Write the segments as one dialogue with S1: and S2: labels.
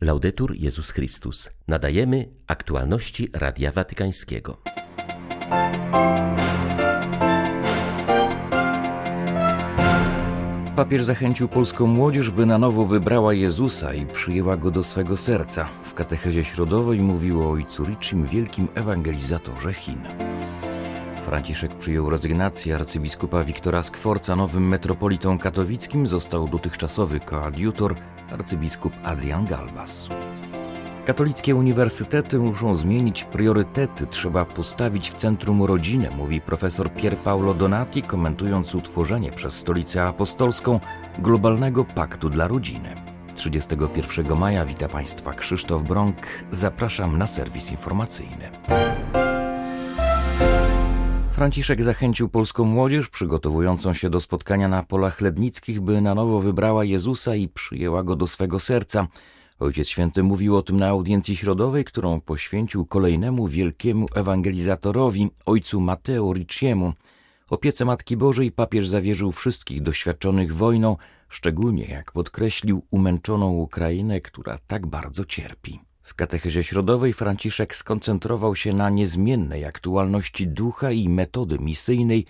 S1: Laudetur Jezus Chrystus. Nadajemy aktualności Radia Watykańskiego.
S2: Papież zachęcił polską młodzież, by na nowo wybrała Jezusa i przyjęła go do swego serca. W katechezie środowej mówił o ojcu wielkim ewangelizatorze Chin. Franciszek przyjął rezygnację arcybiskupa Wiktora Skworca nowym metropolitą katowickim został dotychczasowy koadiutor arcybiskup Adrian Galbas. Katolickie uniwersytety muszą zmienić priorytety, trzeba postawić w centrum rodzinę, mówi profesor Pier Paolo Donati, komentując utworzenie przez Stolicę Apostolską globalnego paktu dla rodziny. 31 maja wita Państwa Krzysztof Brąk. Zapraszam na serwis informacyjny. Franciszek zachęcił polską młodzież przygotowującą się do spotkania na polach lednickich, by na nowo wybrała Jezusa i przyjęła go do swego serca. Ojciec Święty mówił o tym na audiencji środowej, którą poświęcił kolejnemu wielkiemu ewangelizatorowi, ojcu Mateo Ricciemu. Opiece Matki Bożej papież zawierzył wszystkich doświadczonych wojną, szczególnie, jak podkreślił, umęczoną Ukrainę, która tak bardzo cierpi. W katechezie środowej Franciszek skoncentrował się na niezmiennej aktualności ducha i metody misyjnej,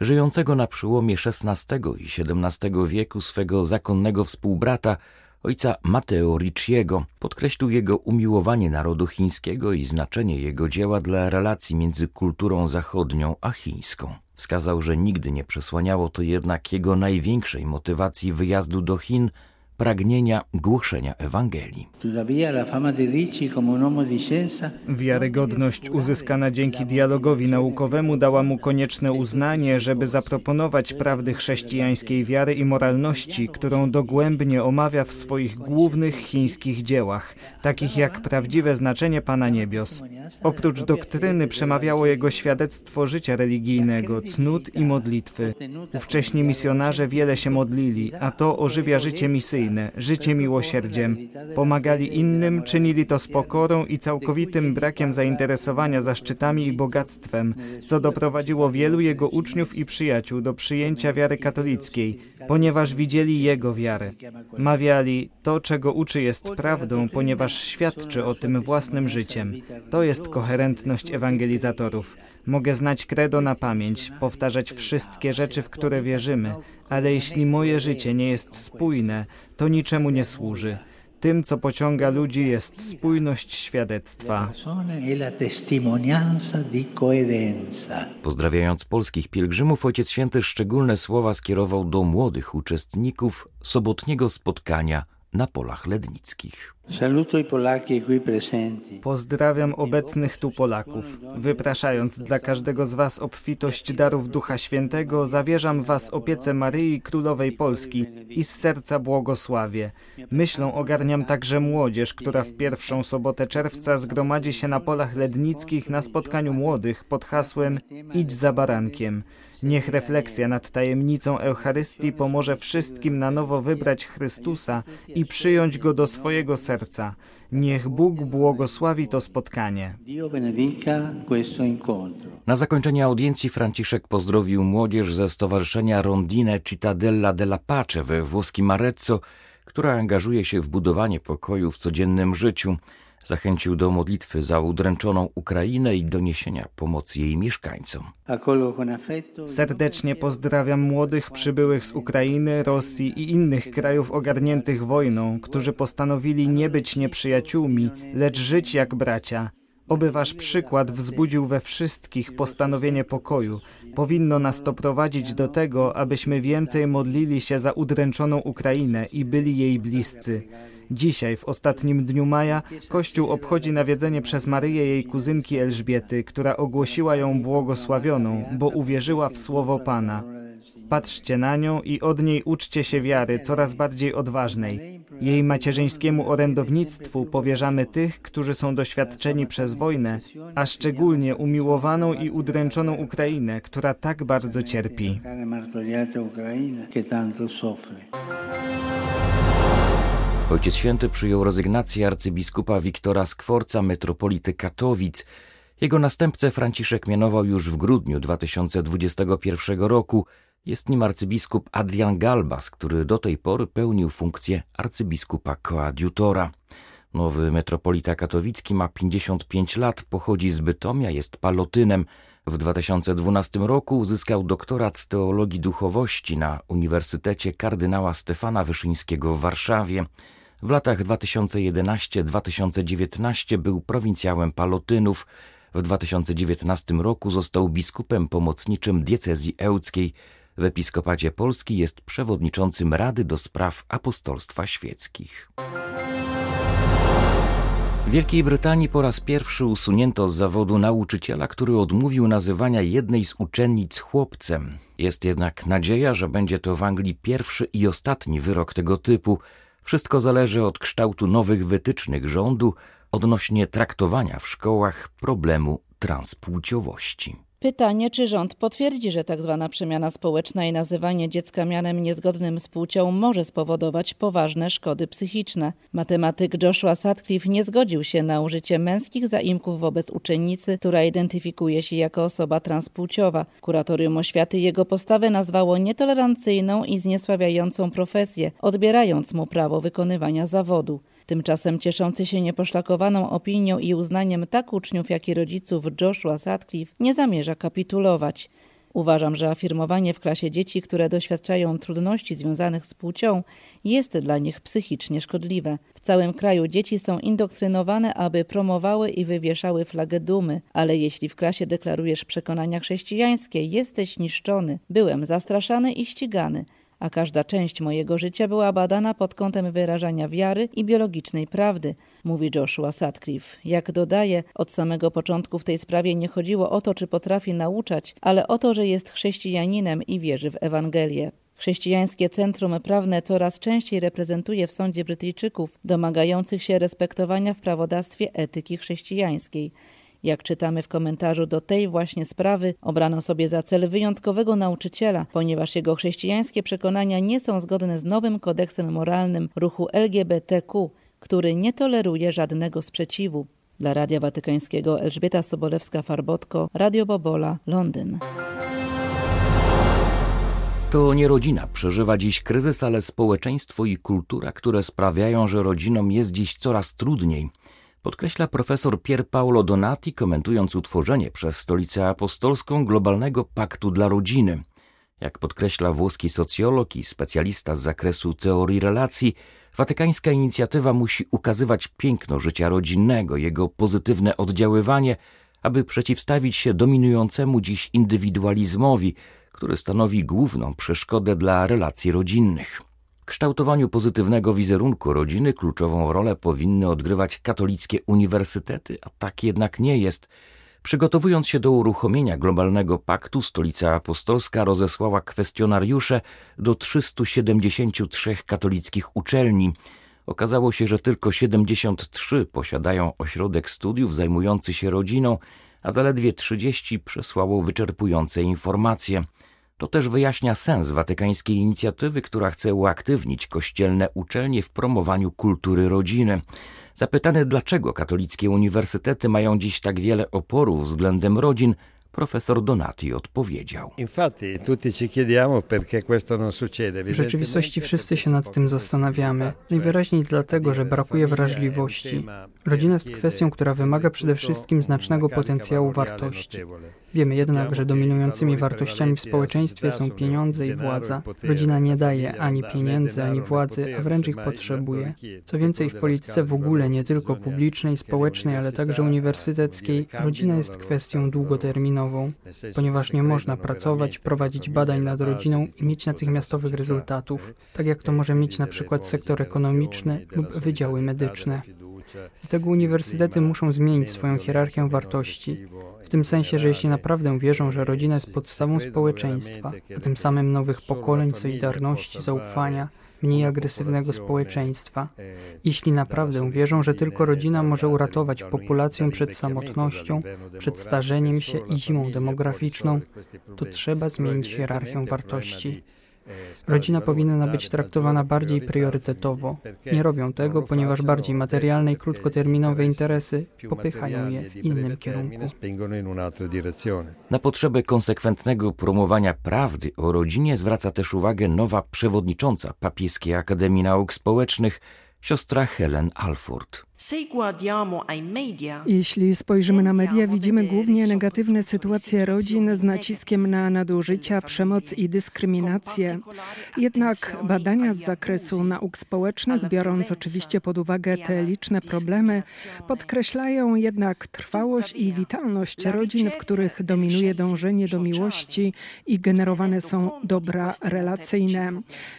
S2: żyjącego na przełomie XVI i XVII wieku swego zakonnego współbrata, ojca Mateo Ricciego. Podkreślił jego umiłowanie narodu chińskiego i znaczenie jego dzieła dla relacji między kulturą zachodnią a chińską. Wskazał, że nigdy nie przesłaniało to jednak jego największej motywacji wyjazdu do Chin – pragnienia głoszenia Ewangelii.
S3: Wiarygodność uzyskana dzięki dialogowi naukowemu dała mu konieczne uznanie, żeby zaproponować prawdy chrześcijańskiej wiary i moralności, którą dogłębnie omawia w swoich głównych chińskich dziełach, takich jak prawdziwe znaczenie Pana Niebios. Oprócz doktryny przemawiało jego świadectwo życia religijnego, cnót i modlitwy. Ówcześni misjonarze wiele się modlili, a to ożywia życie misyjne życie miłosierdziem. Pomagali innym, czynili to z pokorą i całkowitym brakiem zainteresowania zaszczytami i bogactwem, co doprowadziło wielu jego uczniów i przyjaciół do przyjęcia wiary katolickiej, ponieważ widzieli jego wiarę. Mawiali, to czego uczy jest prawdą, ponieważ świadczy o tym własnym życiem. To jest koherentność ewangelizatorów. Mogę znać credo na pamięć, powtarzać wszystkie rzeczy, w które wierzymy, ale jeśli moje życie nie jest spójne, to niczemu nie służy. Tym, co pociąga ludzi, jest spójność świadectwa.
S2: Pozdrawiając polskich pielgrzymów, Ojciec Święty szczególne słowa skierował do młodych uczestników sobotniego spotkania na polach lednickich.
S3: Pozdrawiam obecnych tu Polaków. Wypraszając dla każdego z Was obfitość darów Ducha Świętego, zawierzam Was opiece Maryi Królowej Polski i z serca błogosławię. Myślą ogarniam także młodzież, która w pierwszą sobotę czerwca zgromadzi się na polach lednickich na spotkaniu młodych pod hasłem Idź za barankiem. Niech refleksja nad tajemnicą Eucharystii pomoże wszystkim na nowo wybrać Chrystusa i przyjąć Go do swojego serca serca. Niech Bóg błogosławi to spotkanie.
S2: Na zakończenie audiencji Franciszek pozdrowił młodzież ze Stowarzyszenia Rondine Cittadella della Pace we włoskim Arezzo, która angażuje się w budowanie pokoju w codziennym życiu. Zachęcił do modlitwy za udręczoną Ukrainę i doniesienia pomocy jej mieszkańcom.
S3: Serdecznie pozdrawiam młodych przybyłych z Ukrainy, Rosji i innych krajów ogarniętych wojną, którzy postanowili nie być nieprzyjaciółmi, lecz żyć jak bracia. Oby wasz przykład wzbudził we wszystkich postanowienie pokoju. Powinno nas to prowadzić do tego, abyśmy więcej modlili się za udręczoną Ukrainę i byli jej bliscy. Dzisiaj, w ostatnim dniu maja, Kościół obchodzi nawiedzenie przez Maryję jej kuzynki Elżbiety, która ogłosiła ją błogosławioną, bo uwierzyła w słowo Pana. Patrzcie na nią i od niej uczcie się wiary coraz bardziej odważnej. Jej macierzyńskiemu orędownictwu powierzamy tych, którzy są doświadczeni przez wojnę, a szczególnie umiłowaną i udręczoną Ukrainę, która tak bardzo cierpi.
S2: Ojciec Święty przyjął rezygnację arcybiskupa Wiktora Skworca, metropolity Katowic. Jego następcę Franciszek mianował już w grudniu 2021 roku. Jest nim arcybiskup Adrian Galbas, który do tej pory pełnił funkcję arcybiskupa koadjutora. Nowy metropolita katowicki ma 55 lat, pochodzi z Bytomia, jest palotynem. W 2012 roku uzyskał doktorat z teologii duchowości na Uniwersytecie kardynała Stefana Wyszyńskiego w Warszawie. W latach 2011-2019 był prowincjałem palotynów. W 2019 roku został biskupem pomocniczym diecezji ełckiej. W Episkopacie Polski jest przewodniczącym Rady do Spraw Apostolstwa Świeckich. W Wielkiej Brytanii po raz pierwszy usunięto z zawodu nauczyciela, który odmówił nazywania jednej z uczennic chłopcem. Jest jednak nadzieja, że będzie to w Anglii pierwszy i ostatni wyrok tego typu. Wszystko zależy od kształtu nowych wytycznych rządu odnośnie traktowania w szkołach problemu transpłciowości.
S4: Pytanie, czy rząd potwierdzi, że. Tak przemiana społeczna i nazywanie dziecka mianem niezgodnym z płcią może spowodować poważne szkody psychiczne. Matematyk Joshua Sutcliffe nie zgodził się na użycie męskich zaimków wobec uczennicy, która identyfikuje się jako osoba transpłciowa. Kuratorium oświaty jego postawę nazwało nietolerancyjną i zniesławiającą profesję, odbierając mu prawo wykonywania zawodu. Tymczasem cieszący się nieposzlakowaną opinią i uznaniem tak uczniów, jak i rodziców Joshua Sutcliffe nie zamierza kapitulować. Uważam, że afirmowanie w klasie dzieci, które doświadczają trudności związanych z płcią, jest dla nich psychicznie szkodliwe. W całym kraju dzieci są indoktrynowane, aby promowały i wywieszały flagę dumy, ale jeśli w klasie deklarujesz przekonania chrześcijańskie, jesteś niszczony. Byłem zastraszany i ścigany a każda część mojego życia była badana pod kątem wyrażania wiary i biologicznej prawdy, mówi Joshua Sutcliffe. Jak dodaje, od samego początku w tej sprawie nie chodziło o to, czy potrafi nauczać, ale o to, że jest chrześcijaninem i wierzy w Ewangelię. Chrześcijańskie Centrum Prawne coraz częściej reprezentuje w sądzie Brytyjczyków domagających się respektowania w prawodawstwie etyki chrześcijańskiej. Jak czytamy w komentarzu do tej właśnie sprawy, obrano sobie za cel wyjątkowego nauczyciela, ponieważ jego chrześcijańskie przekonania nie są zgodne z nowym kodeksem moralnym ruchu LGBTQ, który nie toleruje żadnego sprzeciwu. Dla Radia Watykańskiego Elżbieta Sobolewska-Farbotko, Radio Bobola, Londyn.
S2: To nie rodzina przeżywa dziś kryzys, ale społeczeństwo i kultura, które sprawiają, że rodzinom jest dziś coraz trudniej podkreśla profesor Pier Paolo Donati, komentując utworzenie przez Stolicę Apostolską globalnego paktu dla rodziny. Jak podkreśla włoski socjolog i specjalista z zakresu teorii relacji, watykańska inicjatywa musi ukazywać piękno życia rodzinnego, jego pozytywne oddziaływanie, aby przeciwstawić się dominującemu dziś indywidualizmowi, który stanowi główną przeszkodę dla relacji rodzinnych kształtowaniu pozytywnego wizerunku rodziny kluczową rolę powinny odgrywać katolickie uniwersytety, a tak jednak nie jest. Przygotowując się do uruchomienia globalnego paktu, Stolica Apostolska rozesłała kwestionariusze do 373 katolickich uczelni. Okazało się, że tylko 73 posiadają ośrodek studiów zajmujący się rodziną, a zaledwie 30 przesłało wyczerpujące informacje. To też wyjaśnia sens watykańskiej inicjatywy, która chce uaktywnić kościelne uczelnie w promowaniu kultury rodziny. Zapytany, dlaczego katolickie uniwersytety mają dziś tak wiele oporu względem rodzin, Profesor Donati odpowiedział.
S5: W rzeczywistości wszyscy się nad tym zastanawiamy. Najwyraźniej dlatego, że brakuje wrażliwości. Rodzina jest kwestią, która wymaga przede wszystkim znacznego potencjału wartości. Wiemy jednak, że dominującymi wartościami w społeczeństwie są pieniądze i władza. Rodzina nie daje ani pieniędzy, ani władzy, a wręcz ich potrzebuje. Co więcej, w polityce w ogóle, nie tylko publicznej, społecznej, ale także uniwersyteckiej, rodzina jest kwestią długoterminową, ponieważ nie można pracować, prowadzić badań nad rodziną i mieć natychmiastowych rezultatów, tak jak to może mieć na przykład sektor ekonomiczny lub wydziały medyczne. Dlatego uniwersytety muszą zmienić swoją hierarchię wartości, tym sensie, że jeśli naprawdę wierzą, że rodzina jest podstawą społeczeństwa, a tym samym nowych pokoleń, solidarności, zaufania, mniej agresywnego społeczeństwa. Jeśli naprawdę wierzą, że tylko rodzina może uratować populację przed samotnością, przed starzeniem się i zimą demograficzną, to trzeba zmienić hierarchię wartości. Rodzina powinna być traktowana bardziej priorytetowo. Nie robią tego, ponieważ bardziej materialne i krótkoterminowe interesy popychają je w innym kierunku.
S2: Na potrzebę konsekwentnego promowania prawdy o rodzinie zwraca też uwagę nowa przewodnicząca Papieskiej Akademii Nauk Społecznych, siostra Helen Alford.
S6: Jeśli spojrzymy na media, widzimy głównie negatywne sytuacje rodzin z naciskiem na nadużycia, przemoc i dyskryminację. Jednak badania z zakresu nauk społecznych, biorąc oczywiście pod uwagę te liczne problemy, podkreślają jednak trwałość i witalność rodzin, w których dominuje dążenie do miłości i generowane są dobra relacyjne.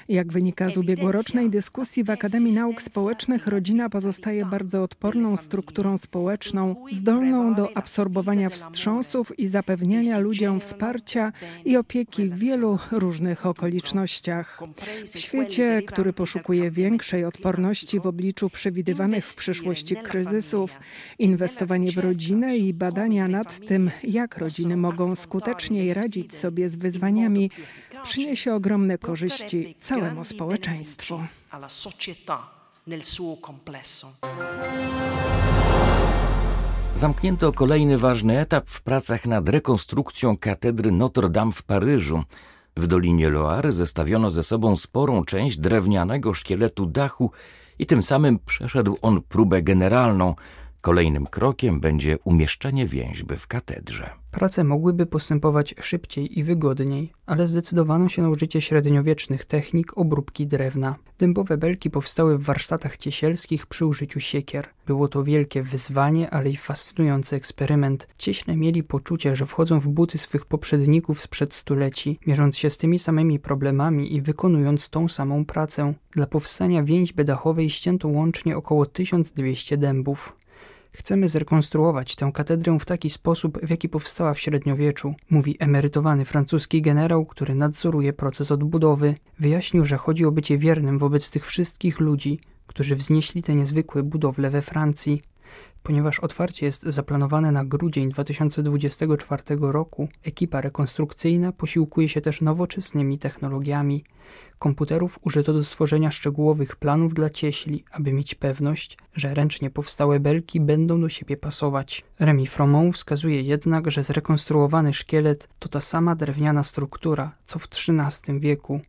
S6: Jak wynika z ubiegłorocznej dyskusji w Akademii Nauk Społecznych, rodzina pozostaje bardzo bardzo odporną strukturą społeczną, zdolną do absorbowania wstrząsów i zapewniania ludziom wsparcia i opieki w wielu różnych okolicznościach. W świecie, który poszukuje większej odporności w obliczu przewidywanych w przyszłości kryzysów, inwestowanie w rodzinę i badania nad tym, jak rodziny mogą skuteczniej radzić sobie z wyzwaniami, przyniesie ogromne korzyści całemu społeczeństwu nel suo complesso.
S2: Zamknięto kolejny ważny etap w pracach nad rekonstrukcją katedry Notre Dame w Paryżu. W Dolinie Loary zestawiono ze sobą sporą część drewnianego szkieletu dachu i tym samym przeszedł on próbę generalną – Kolejnym krokiem będzie umieszczenie więźby w katedrze.
S5: Prace mogłyby postępować szybciej i wygodniej, ale zdecydowano się na użycie średniowiecznych technik obróbki drewna. Dębowe belki powstały w warsztatach ciesielskich przy użyciu siekier. Było to wielkie wyzwanie, ale i fascynujący eksperyment. Cieśle mieli poczucie, że wchodzą w buty swych poprzedników sprzed stuleci, mierząc się z tymi samymi problemami i wykonując tą samą pracę. Dla powstania więźby dachowej ścięto łącznie około 1200 dębów. Chcemy zrekonstruować tę katedrę w taki sposób, w jaki powstała w średniowieczu, mówi emerytowany francuski generał, który nadzoruje proces odbudowy. Wyjaśnił, że chodzi o bycie wiernym wobec tych wszystkich ludzi, którzy wznieśli te niezwykłe budowle we Francji. Ponieważ otwarcie jest zaplanowane na grudzień 2024 roku, ekipa rekonstrukcyjna posiłkuje się też nowoczesnymi technologiami. Komputerów użyto do stworzenia szczegółowych planów dla cieśli, aby mieć pewność, że ręcznie powstałe belki będą do siebie pasować. Remy Fromont wskazuje jednak, że zrekonstruowany szkielet to ta sama drewniana struktura, co w XIII wieku.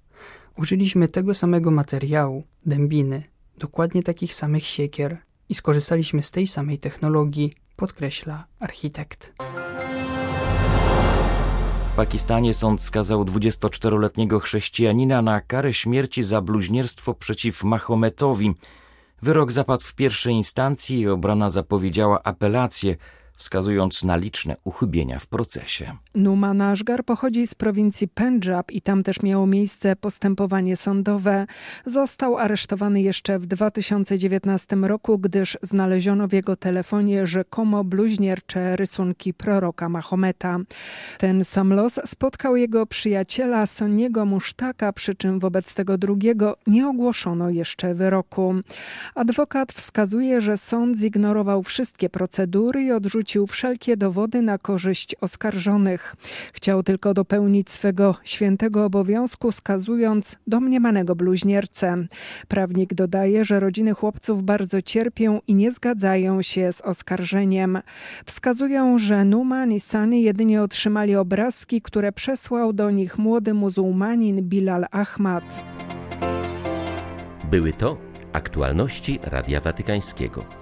S5: Użyliśmy tego samego materiału, dębiny, dokładnie takich samych siekier, i skorzystaliśmy z tej samej technologii, podkreśla architekt.
S2: W Pakistanie sąd skazał 24-letniego chrześcijanina na karę śmierci za bluźnierstwo przeciw Mahometowi. Wyrok zapadł w pierwszej instancji i obrona zapowiedziała apelację, wskazując na liczne uchybienia w procesie.
S6: Numan Ashgar pochodzi z prowincji Pendżab i tam też miało miejsce postępowanie sądowe. Został aresztowany jeszcze w 2019 roku, gdyż znaleziono w jego telefonie rzekomo bluźniercze rysunki proroka Mahometa. Ten sam los spotkał jego przyjaciela Soniego Musztaka, przy czym wobec tego drugiego nie ogłoszono jeszcze wyroku. Adwokat wskazuje, że sąd zignorował wszystkie procedury i odrzucił wszelkie dowody na korzyść oskarżonych. Chciał tylko dopełnić swego świętego obowiązku, skazując domniemanego bluźniercę. Prawnik dodaje, że rodziny chłopców bardzo cierpią i nie zgadzają się z oskarżeniem. Wskazują, że Numan i Sani jedynie otrzymali obrazki, które przesłał do nich młody muzułmanin Bilal Ahmad.
S1: Były to aktualności Radia Watykańskiego.